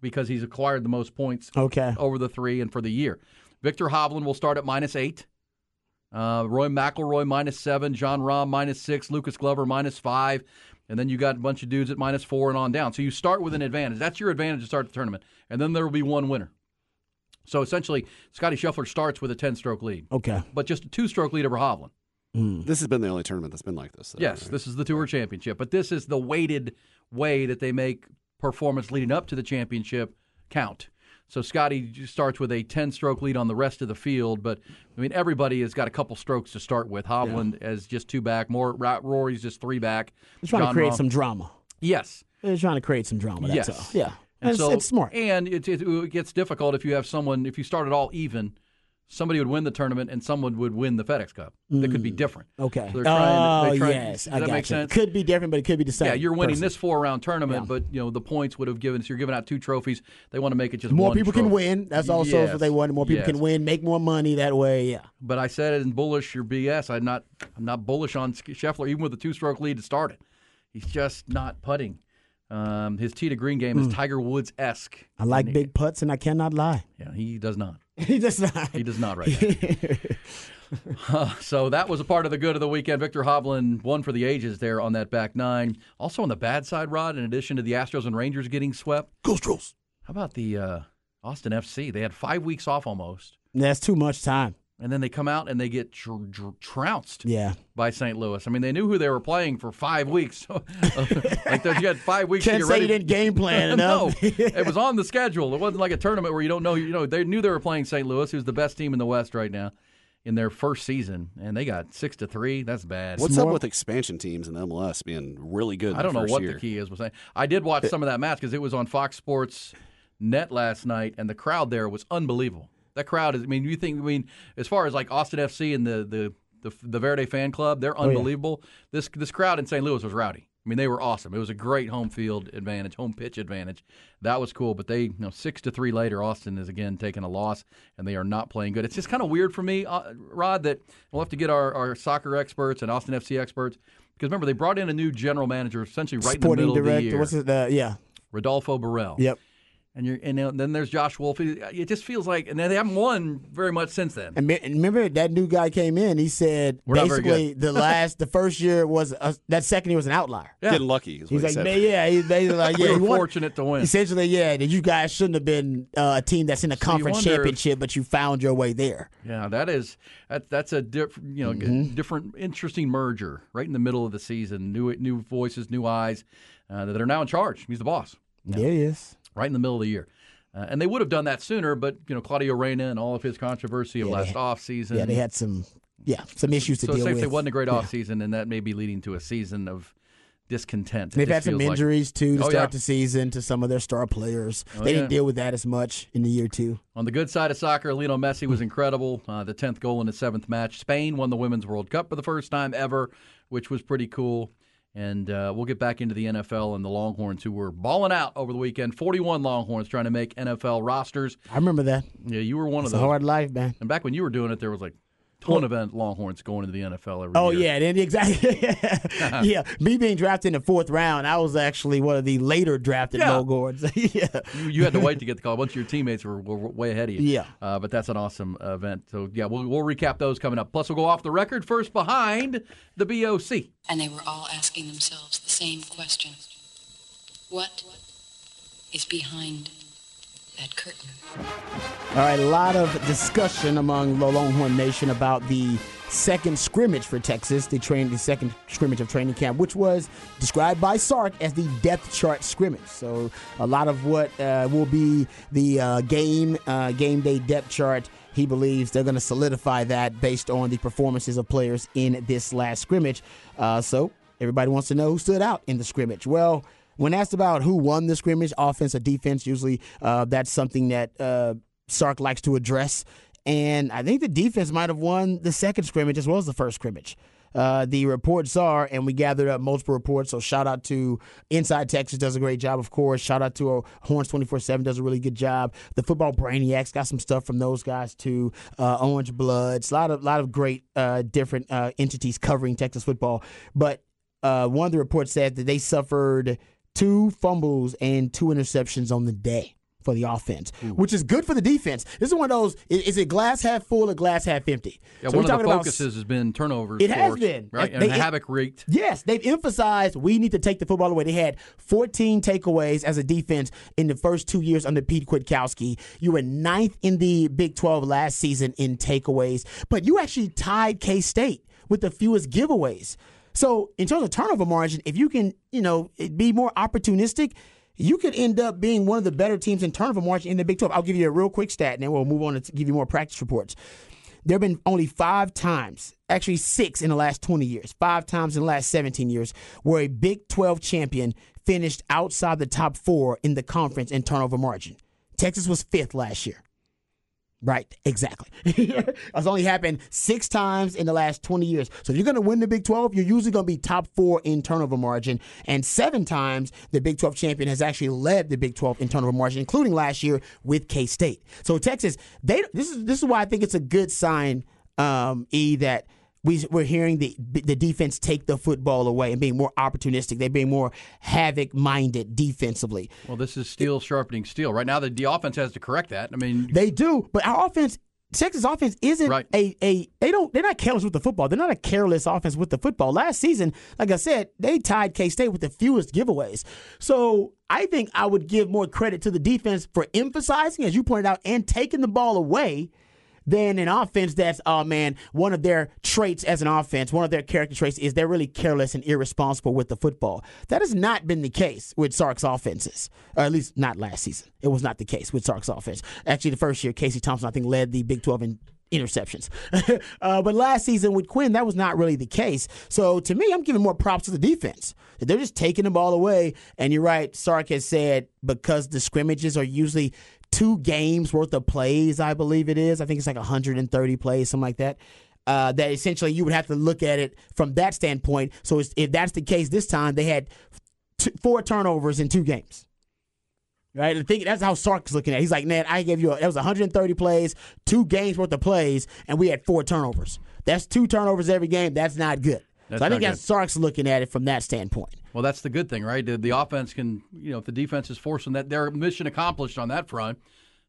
because he's acquired the most points Okay. over the three and for the year. Viktor Hovland will start at minus eight. Uh, Roy McIlroy minus seven, Jon Rahm minus six, Lucas Glover minus five, and then you got a bunch of dudes at minus four and on down. So you start with an advantage. That's your advantage to start the tournament, and then there will be one winner. So essentially, Scotty Scheffler starts with a ten-stroke lead, Okay. but just a two-stroke lead over Hovland. Hmm. This has been the only tournament that's been like this. though, Yes, right? this is the Tour Championship, but this is the weighted way that they make performance leading up to the championship count. So Scotty starts with a 10 stroke lead on the rest of the field, but I mean everybody has got a couple strokes to start with. Hovland as just two back, more Ra- Rory's just three back. They're trying John to create Rahm- some drama. Yes. They're trying to create some drama. That's Yes. all. Yeah. And it's, so, it's smart. And it, it, it gets difficult if you have someone, if you start it all even, somebody would win the tournament and someone would win the FedEx Cup. That could be mm. different. Okay. So trying to- oh they try- yes, does I that make you. sense? Could be different, but it could be the same. Yeah, you're winning person. this four round tournament, Yeah. but you know the points would have given. So you're giving out two trophies. They want to make it just More people can win. That's also Yes. what they want. More people Yes. can win, make more money that way. Yeah. But I said it in bullish. You're BS. I'm not. I'm not bullish on Scheffler, even with a two stroke lead to start it. He's just not putting. Um, his tee to green game is Tiger Woods esque. I like big putts, and I cannot lie. Yeah, he does not. [laughs] he does not. He does not right now. Uh, [laughs] so that was a part of the good of the weekend. Viktor Hovland won for the ages there on that back nine. Also on the bad side, Rod, in addition to the Astros and Rangers getting swept, Go Stros. how about the uh, Austin FC? They had five weeks off almost, That's too much time. And then they come out and they get tr- tr- trounced Yeah. by St. Louis. I mean, they knew who they were playing for five weeks. [laughs] Uh, like you had five weeks. to Can't get say you didn't game plan [laughs] no, [laughs] it was on the schedule. It wasn't like a tournament where you don't know. You know, they knew they were playing St. Louis, who's the best team in the West right now, in their first season, and they got six to three. That's bad. What's more- up with expansion teams in the MLS being really good? I don't the know what year? the key is. Was saying. I did watch some of that match because it was on Fox Sports Net last night, and the crowd there was unbelievable. That crowd is. I mean, you think? I mean, as far as like Austin FC and the the the, the Verde fan club, they're unbelievable. This this crowd in St. Louis was rowdy. I mean, they were awesome. It was a great home field advantage, home pitch advantage. That was cool. But they, you know, six to three later, Austin is again taking a loss, and they are not playing good. It's just kind of weird for me, uh, Rod, that we'll have to get our, our soccer experts and Austin FC experts because remember they brought in a new general manager essentially right Sporting in the middle director. of the year, What's it? Uh, yeah. Rodolfo Borrell. Yep. And you're and then there's Josh Wolff. It just feels like, and they haven't won very much since then. And remember that new guy came in. He said We're basically the [laughs] last, the first year was a, that second year was an outlier. Yeah. Getting lucky. Is what He's he like, said. man, yeah, he's basically like, [laughs] yeah, we he were won- fortunate to win. Essentially, yeah, that you guys shouldn't have been uh, a team that's in the So conference wonder if- championship, but you found your way there. Yeah, that is that, that's a diff, you know Mm-hmm. different, interesting merger right in the middle of the season. New new voices, new eyes uh, that are now in charge. He's the boss. There he is. Right in the middle of the year. Uh, and they would have done that sooner, but you know Claudio Reyna and all of his controversy of Yeah, last had- off season. Yeah, they had some, yeah, some issues to so deal with. they wasn't a great Yeah. off season, and that may be leading to a season of discontent. It They've had some feels like- injuries too to Oh, start yeah. the season to some of their star players. Oh, they yeah. didn't deal with that as much in the year two. On the good side of soccer, Lionel Messi was incredible. Uh, the tenth goal in his seventh match. Spain won the Women's World Cup for the first time ever, which was pretty cool. And uh, we'll get back into the NFL and the Longhorns, who were balling out over the weekend. Forty-one Longhorns trying to make NFL rosters. I remember that. Yeah, you were one It's of a those. hard life, man. And back when you were doing it, there was like a ton of uh, Longhorns going into the NFL every Oh year. yeah, then exactly. [laughs] yeah, [laughs] me being drafted in the fourth round, I was actually one of the later drafted Yeah. Longhorns. [laughs] yeah, You, you had to wait to get the call. A bunch of your teammates were, were way ahead of you. Yeah. Uh, but that's an awesome event. So, yeah, we'll, we'll recap those coming up. Plus, we'll go off the record first behind the BOC. And they were all asking themselves the same question What is behind that curtain? All right, a lot of discussion among the Longhorn Nation about the second scrimmage for Texas, the train, the second scrimmage of training camp, which was described by Sark as the depth chart scrimmage. So a lot of what uh, will be the uh, game uh, game day depth chart. He believes they're going to solidify that based on the performances of players in this last scrimmage. Uh, so everybody wants to know who stood out in the scrimmage. Well, when asked about who won the scrimmage, offense or defense, usually uh, that's something that uh, Sark likes to address. And I think the defense might have won the second scrimmage as well as the first scrimmage. Uh, the reports are, and we gathered up multiple reports. So shout out to Inside Texas does a great job, of course. Shout out to uh, Horns twenty four seven does a really good job. The Football Brainiacs got some stuff from those guys too. Uh, Orange Bloods, a lot of lot of great uh, different uh, entities covering Texas football. But uh, one of the reports said that they suffered two fumbles and two interceptions on the day for the offense, which is good for the defense. This is one of those. Is, is it glass half full or glass half empty? Yeah, So one of the talking about- focuses has been turnovers. It has been. Right? They- And havoc wreaked. Yes, they've emphasized we need to take the football away. They had 14 takeaways as a defense in the first two years under Pete Kwiatkowski. You were ninth in the Big 12 last season in takeaways, but you actually tied K State with the fewest giveaways. So in terms of turnover margin, if you can, you know, be more opportunistic, you could end up being one of the better teams in turnover margin in the Big 12. I'll give you a real quick stat, and then we'll move on to give you more practice reports. There have been only five times, actually six in the last 20 years, five times in the last 17 years, where a Big 12 champion finished outside the top four in the conference in turnover margin. Texas was fifth last year. Right, exactly. [laughs] It's only happened six times in the last 20 years. So if you're going to win the Big 12, you're usually going to be top four in turnover margin. And seven times the Big 12 champion has actually led the Big 12 in turnover margin, including last year with K State. So Texas, they this is this is why I think it's a good sign, um, E, that we, we're hearing the the defense take the football away and being more opportunistic. They're being more havoc minded defensively. Well, this is steel sharpening steel. Right now, the, the offense has to correct that. I mean, They do, but our offense, Texas offense, isn't Right. a a. They don't. They're not careless with the football. They're not a careless offense with the football. Last season, like I said, they tied K State with the fewest giveaways. So I think I would give more credit to the defense for emphasizing, as you pointed out, and taking the ball away. Than an offense that's, oh man, one of their traits as an offense, one of their character traits is they're really careless and irresponsible with the football. That has not been the case with Sark's offenses, or at least not last season. It was not the case with Sark's offense. Actually, the first year, Casey Thompson, I think, led the Big 12 in interceptions. [laughs] uh, but last season with Quinn, that was not really the case. So to me, I'm giving more props to the defense. They're just taking the ball away. And you're right, Sark has said because the scrimmages are usually two games worth of plays, I believe it is. I think it's like 130 plays, something like that. Uh, that essentially you would have to look at it from that standpoint. So it's, if that's the case this time, they had t- four turnovers in two games. Right, I think that's how Sark's looking at. it. He's like, man, I gave you a, that was 130 plays, two games worth of plays, and we had four turnovers. That's two turnovers every game. That's not good. That's so I think that's Sark's looking at it from that standpoint. Well, that's the good thing, right? The, the offense can, you know, if the defense is forcing that, their mission accomplished on that front.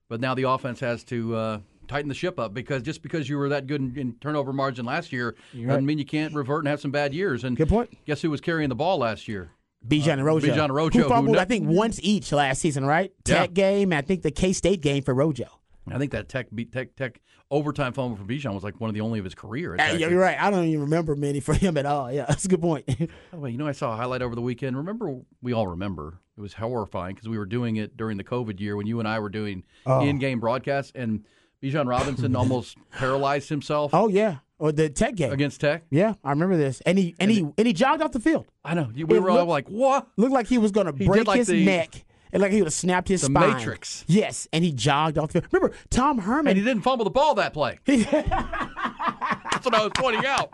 But now the offense has to uh, tighten the ship up because just because you were that good in, in turnover margin last year doesn't mean you can't revert and have some bad years. And Good point. Guess who was carrying the ball last year? Bijan and Rojo. Bijan and Rojo, Who fumbled, who ne- I think, once each last season, right? Yeah. Tech game, I think the K State game for Rojo. I think that tech tech tech overtime fumble for Bijan was like one of the only of his career. Yeah, actually- you're right. I don't even remember many for him at all. Yeah, [laughs] that's a good point. By the way, you know, I saw a highlight over the weekend. Remember, we all remember it was horrifying because we were doing it during the COVID year when you and I were doing Oh. in-game broadcasts, and Bijan Robinson [laughs] almost paralyzed himself oh yeah, or the Tech game. against Tech. Yeah, I remember this. And he and he and he jogged off the field. I know you- we It were all like, "What?" Looked like he was going to break like his the- neck. And like he would have snapped his The spine. Matrix. Yes, and he jogged off the field. Remember, Tom Herman. And he didn't fumble the ball that play. [laughs] That's what I was pointing out.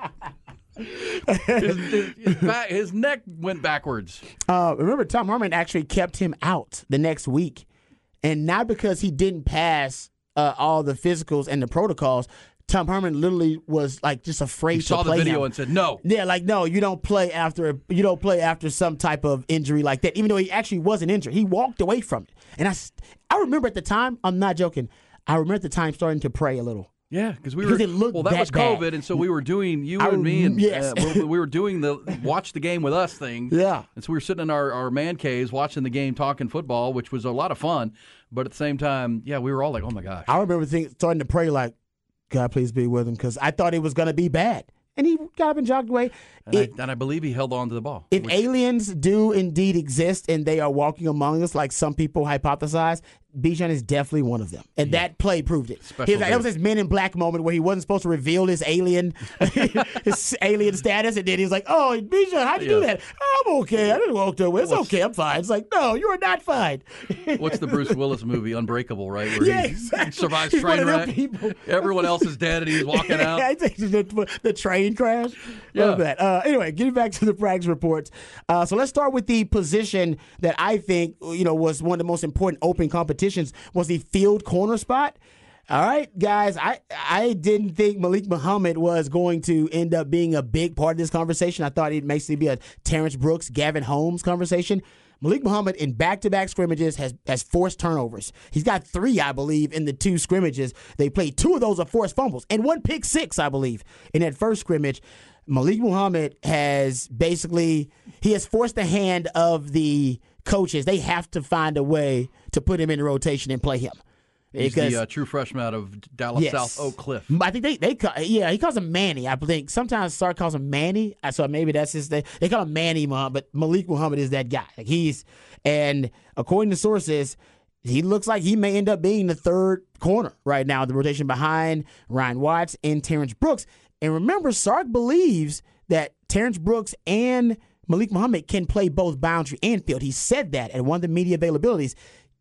His, his, his, back, his neck went backwards. Uh, remember, Tom Herman actually kept him out the next week, and not because he didn't pass uh, all the physicals and the protocols. Tom Herman literally was like just afraid He to saw the video him. and said, "No." Yeah, like no, you don't play after you don't play after some type of injury like that. Even though he actually wasn't injured, he walked away from it. And I, I remember at the time, I'm not joking. I remember at the time starting to pray a little. Yeah, because we were. It looked well, that that was bad. COVID, and so we were doing you I and me, and yes. uh, we- we were doing the watch the game with us thing. [laughs] Yeah. and so we were sitting in our, our man caves watching the game, talking football, which was a lot of fun. But at the same time, yeah, we were all like, "Oh my gosh!" I remember think, starting to pray like, God, please be with him, because I thought it was going to be bad, and he got up and jogged away. And, It- I, and I believe he held on to the ball. if which- aliens do indeed exist and they are walking among us, like some people hypothesize, Bijan is definitely one of them, and that play proved it. Special He was like, that was his Men in Black moment where he wasn't supposed to reveal his alien, [laughs] his alien status, and then he was like, "Oh, Bijan, how'd you do Yeah. that? I'm okay. I didn't walk away. It's okay. I'm fine." It's like, no, you are not fine. [laughs] What's the Bruce Willis movie, Unbreakable, right? Where Yeah, he, exactly. survives He's train wreck. people. Everyone else is dead, and he's walking out. [laughs] The, the train crash. Yeah. Love that. Uh, anyway, getting back to the practice reports. Uh, so let's start with the position that I think you know was one of the most important open competitions was the field corner spot. All right, guys, I I didn't think Malik Muhammad was going to end up being a big part of this conversation. I thought it'd basically be a Terrence Brooks, Gavin Holmes conversation. Malik Muhammad in back-to-back scrimmages has has forced turnovers. He's got three, I believe, in the two scrimmages they played. Two of those are forced fumbles and one pick six, I believe, in that first scrimmage. Malik Muhammad has basically he has forced the hand of the coaches. They have to find a way to put him in rotation and play him. He's Because- the uh, true freshman out of Dallas Yes. South Oak Cliff. I think they they ca- yeah he calls him Manny. I think sometimes Sark calls him Manny. So maybe that's his they they call him Manny Muhammad, but Malik Muhammad is that guy. Like he's and according to sources, he looks like he may end up being the third corner right now, the rotation behind Ryan Watts and Terrence Brooks. And remember, Sark believes that Terrence Brooks and Malik Muhammad can play both boundary and field. He said that at one of the media availabilities.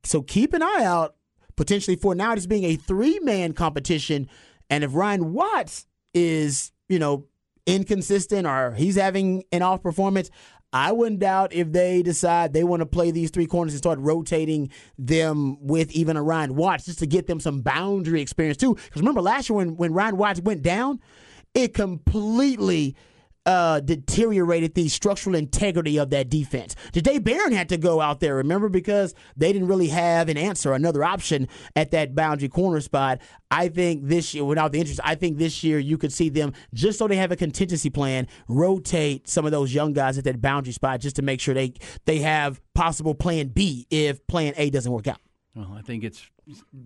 So keep an eye out potentially for now this being a three man competition. And if Ryan Watts is, you know, inconsistent or he's having an off performance, I wouldn't doubt if they decide they want to play these three corners and start rotating them with even a Ryan Watts just to get them some boundary experience too. Because remember last year when, when Ryan Watts went down, it completely uh, deteriorated the structural integrity of that defense. Jay Barron had to go out there, remember, because they didn't really have an answer, another option at that boundary corner spot. I think this year, without the interest, I think this year you could see them, just so they have a contingency plan, rotate some of those young guys at that boundary spot just to make sure they, they have possible plan B if plan A doesn't work out. Well, I think it's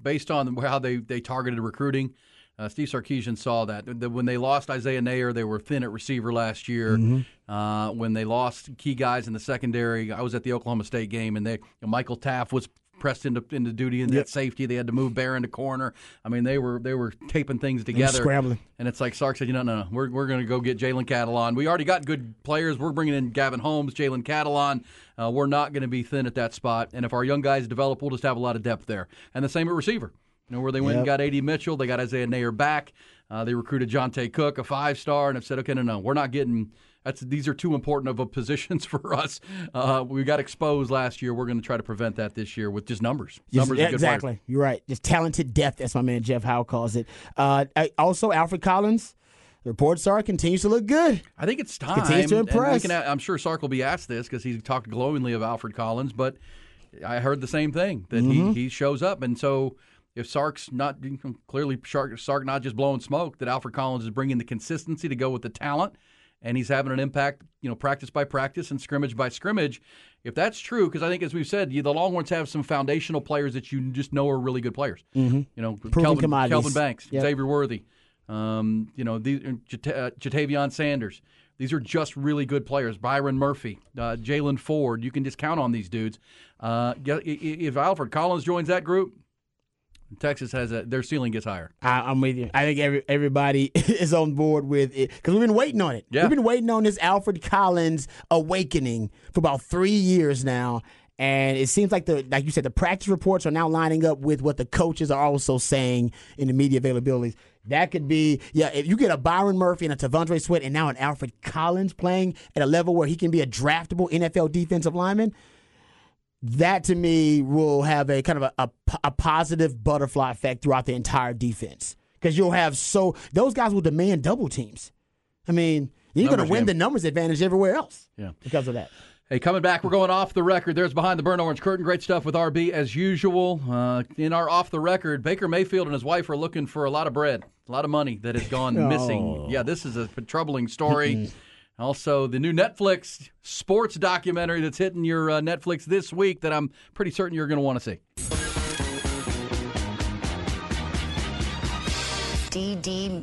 based on how they, they targeted recruiting. Uh, Steve Sarkisian saw that. The- when they lost Isaiah Neyor, they were thin at receiver last year. Mm-hmm. Uh, when they lost key guys in the secondary, I was at the Oklahoma State game, and they you know, Michael Taaffe was pressed into into duty and that safety. They had to move Bear into corner. I mean, they were they were taping things together, scrambling. And it's like Sark said, you know, no, no, we're we're going to go get Jalen Catalon. We already got good players. We're bringing in Gavin Holmes, Jalen Catalon. Uh, we're not going to be thin at that spot. And if our young guys develop, we'll just have a lot of depth there. And the same at receiver. You know, where they went and got A.D. Mitchell, they got Isaiah Neyor back. Uh, they recruited Johntay Cook, a five star, and have said, okay, no, no, we're not getting. That's these are too important of a [laughs] positions for us. Uh, we got exposed last year. We're going to try to prevent that this year with just numbers. Numbers, yeah, of good exactly. You're right. Just talented depth. That's my man Jeff Howe calls it. Uh, also, Alfred Collins. The reports are continues to look good. I think it's time. Continues to impress. can- I'm sure Sark will be asked this because he's talked glowingly of Alfred Collins, but I heard the same thing that Mm-hmm. he, he shows up, and so if Sark's not clearly Sark, Sark not just blowing smoke, that Alfred Collins is bringing the consistency to go with the talent, and he's having an impact, you know, practice by practice and scrimmage by scrimmage. If that's true, because I think as we've said, you, the Longhorns have some foundational players that you just know are really good players. Mm-hmm. You know, Kelvin. Kelvin Banks, Yep. Xavier Worthy, um, you know, these, Jata- uh, Ja'Tavion Sanders. These are just really good players. Byron Murphy, uh, Jaylan Ford. You can just count on these dudes. Uh, get- i- i- if Alfred Collins joins that group, Texas has a, their ceiling gets higher. I, I'm with you. I think every, everybody [laughs] is on board with it because we've been waiting on it. Yeah. We've been waiting on this Alfred Collins awakening for about three years now. And it seems like the like you said, the practice reports are now lining up with what the coaches are also saying in the media availabilities. That could be, yeah, if you get a Byron Murphy and a T'Vondre Sweat and now an Alfred Collins playing at a level where he can be a draftable NFL defensive lineman, that to me will have a kind of a, a, a positive butterfly effect throughout the entire defense because you'll have so those guys will demand double teams. I mean, you're going to win game. the numbers advantage everywhere else. Yeah. because of that. Hey, coming back, we're going off the record. There's behind the burnt orange curtain. Great stuff with RB as usual. Uh, in our off the record, Baker Mayfield and his wife are looking for a lot of bread, a lot of money that has gone [laughs] missing. Yeah, this is a troubling story. Also, the new Netflix sports documentary that's hitting your uh, Netflix this week that I'm pretty certain you're going to want to see. DD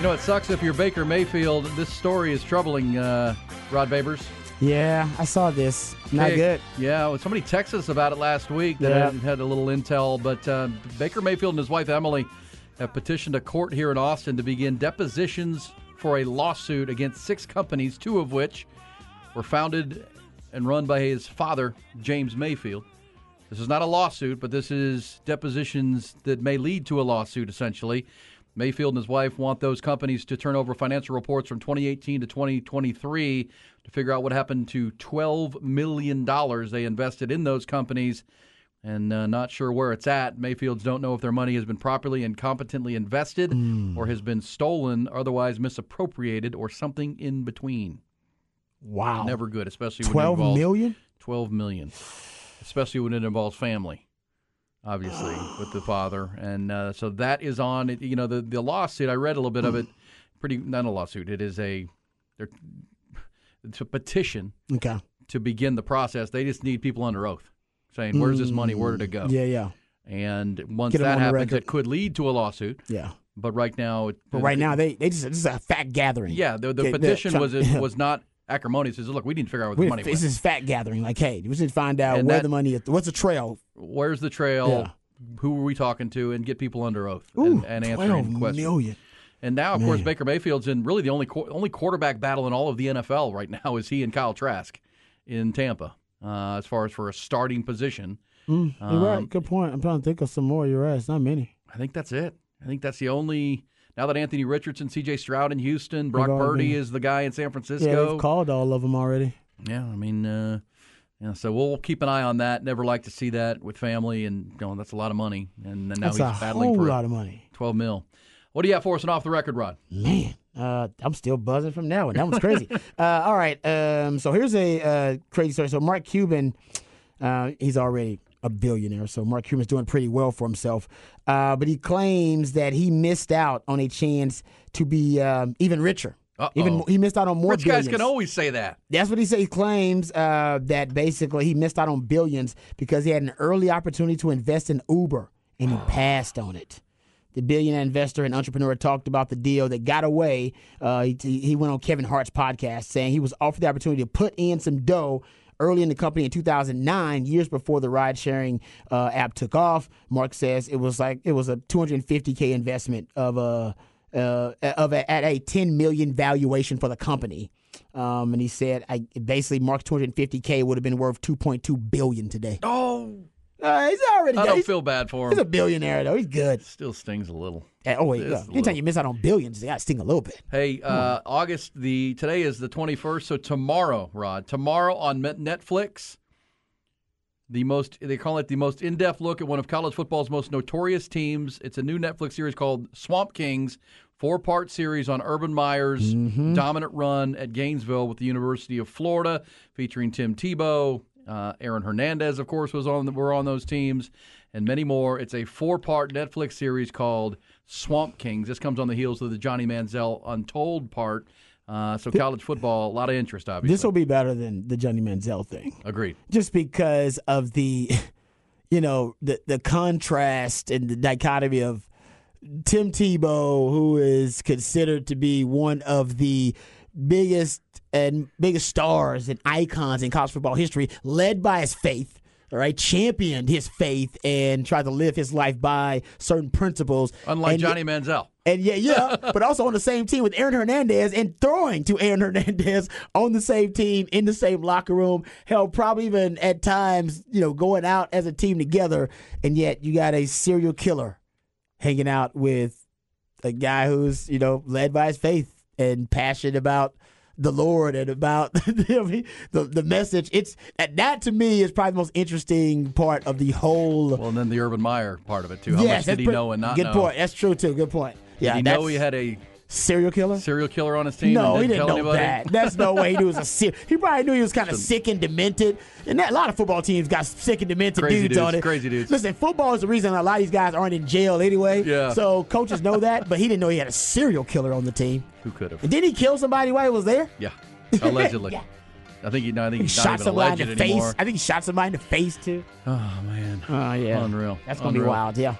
You know, it sucks if you're Baker Mayfield. This story is troubling, uh, Rod Babers. Yeah, I saw this. Not Hey, good. Yeah, well, somebody texted us about it last week that Yeah. had, had a little intel. But uh, Baker Mayfield and his wife Emily have petitioned a court here in Austin to begin depositions for a lawsuit against six companies, two of which were founded and run by his father, James Mayfield. This is not a lawsuit, but this is depositions that may lead to a lawsuit, essentially. Mayfield and his wife want those companies to turn over financial reports from 2018 to 2023 to figure out what happened to $12 million they invested in those companies and uh, not sure where it's at. Mayfields don't know if their money has been properly and competently invested or has been stolen, otherwise misappropriated, or something in between. Wow. Never good, especially when it 12 involves million? 12 million. Especially when it involves family, obviously, [sighs] with the father. And uh, so that is on, you know, the, the lawsuit. I read a little bit of it. Pretty, not a lawsuit. It is a, they're, it's a petition Okay. to begin the process. They just need people under oath saying, where's this money? Where did it go? Yeah, yeah. And once that on happens, it could lead to a lawsuit. Yeah. But right now, it, But right now, they, they just this is a fact gathering. yeah, the, the petition trying- was it [laughs] was not acrimonious. Says, look, we need to figure out where the We- money this went. is fact gathering. Like, hey, we to find out And where that- the money is. What's the trail? Where's the trail? Yeah. Who were we talking to? And get people under oath and, and answering 12 questions. million. And now, of course, Baker Mayfield's in really the only qu- only quarterback battle in all of the NFL right now is he and Kyle Trask in Tampa, uh, as far as for a starting position. Mm, you're Um, right. Good point. I'm trying to think of some more. You're right. It's not many. I think that's it. I think that's the only. Now that Anthony Richardson, C.J. Stroud in Houston, Brock Purdy is the guy in San Yeah, Francisco. they've called all of them already. Yeah, I mean, uh, yeah. So we'll keep an eye on that. Never like to see that with family, and you know, that's a lot of money. And then now That's he's a battling whole for lot of money. twelve mil. What do you have for us and off the record, Rod? Man, uh, I'm still buzzing from that one. That one's crazy. [laughs] uh, all right. Um, so here's a uh, crazy story. So Mark Cuban, uh, he's already a billionaire. So Mark Cuban's doing pretty well for himself. Uh, but he claims that he missed out on a chance to be um, even richer. Uh-oh. Even he missed out on more Rich billions. guys can always say that. That's what he says. He claims uh, that basically he missed out on billions because he had an early opportunity to invest in Uber and he [sighs] passed on it. The billionaire investor and entrepreneur talked about the deal that got away. Uh, he, he went on Kevin Hart's podcast saying he was offered the opportunity to put in some dough early in the company in 2009, years before the ride sharing uh, app took off. Mark says it was like it was a 250k investment of a uh, of a, at a 10 million valuation for the company. Um, and he said, I basically Mark's 250k would have been worth 2.2 billion today. Oh, Uh, he's already. I don't feel bad for him. he's a billionaire though. He's good. Still stings a little. Yeah, oh wait, yeah. anytime you miss out on billions, they got to sting a little bit. Hey, uh, August the today is the twenty first, so tomorrow, Rod, tomorrow on Netflix, the most they call it the most in depth look at one of college football's most notorious teams. It's a new Netflix series called Swamp Kings, four part series on Urban Meyer's dominant run at Gainesville with the University of Florida, featuring Tim Tebow, uh, Aaron Hernandez, of course, was on we were on those teams, and many more. It's a four part Netflix series called Swamp Kings. This comes on the heels of the Johnny Manziel Untold part. Uh, so college football, a lot of interest, obviously. This will be better than the Johnny Manziel thing. Agreed. just because of the [laughs] you know the the contrast and the dichotomy of Tim Tebow who is considered to be one of the biggest and biggest stars and icons in college football history led by his faith all right championed his faith and tried to live his life by certain principles Unlike And Johnny Manziel. and yeah, yeah, [laughs] but also on the same team with Aaron Hernandez and throwing to Aaron [laughs] Hernandez on the same team in the same locker room. Hell, probably even at times, you know, going out as a team together. And yet you got a serial killer hanging out with a guy who's, you know, led by his faith and passionate about the Lord and about [laughs] the, the message. It's that, that to me is probably the most interesting part of the whole. Well, and then the Urban Meyer part of it too. How Yes, much did he pretty- know and not Good know? point. That's true too. Good point. Yeah, did he know he had a serial killer? serial killer on his team? No, he didn't know anybody? that. That's no way he knew he was a sick. He probably knew he was kind of sick and demented. And that, a lot of football teams got sick and demented Crazy dudes, dudes, on it. crazy dudes. Listen, football is the reason a lot of these guys aren't in jail anyway. Yeah. So coaches know that, but he didn't know he had a serial killer on the team. Who could have? And didn't he kill somebody while he was there? Yeah, [laughs] allegedly. Yeah. I think he. No, I think He shot somebody in the anymore. face. I think he shot somebody in the face too. Oh man. Oh yeah. Unreal. That's gonna be wild. Yeah.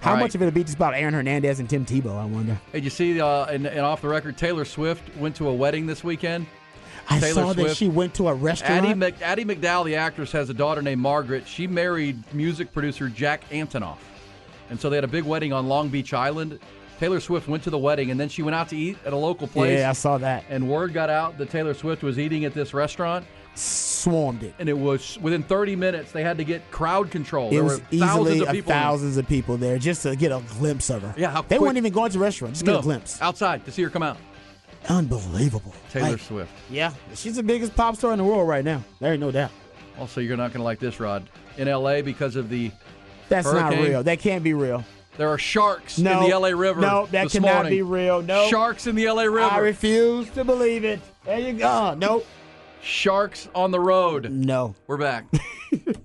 How right. much of it'll be just about Aaron Hernandez and Tim Tebow? I wonder. Hey, did you see? Uh, and, and off the record, Taylor Swift went to a wedding this weekend. I Taylor saw that she went to a restaurant. Addie, Mc, Andie MacDowell, the actress, has a daughter named Margaret. She married music producer Jack Antonoff. And so they had a big wedding on Long Beach Island. Taylor Swift went to the wedding and then she went out to eat at a local place. Yeah, I saw that. And word got out that Taylor Swift was eating at this restaurant. Swarmed it. And it was within 30 minutes, they had to get crowd control. It there was were easily thousands of people. thousands of people there just to get a glimpse of her. Yeah, how they quick- weren't even going to the restaurant. Just no, get a glimpse. outside to see her come out. Unbelievable. Taylor Like, Swift. Yeah, she's the biggest pop star in the world right now. There ain't no doubt. Also, you're not going to like this, Rod. In LA, because of the That's not real. That can't be real. There are sharks No, in the LA River. No, that cannot morning. be real. No. Sharks in the LA River. I refuse to believe it. There you go. Oh, nope. Sharks on the road. No. We're back. [laughs]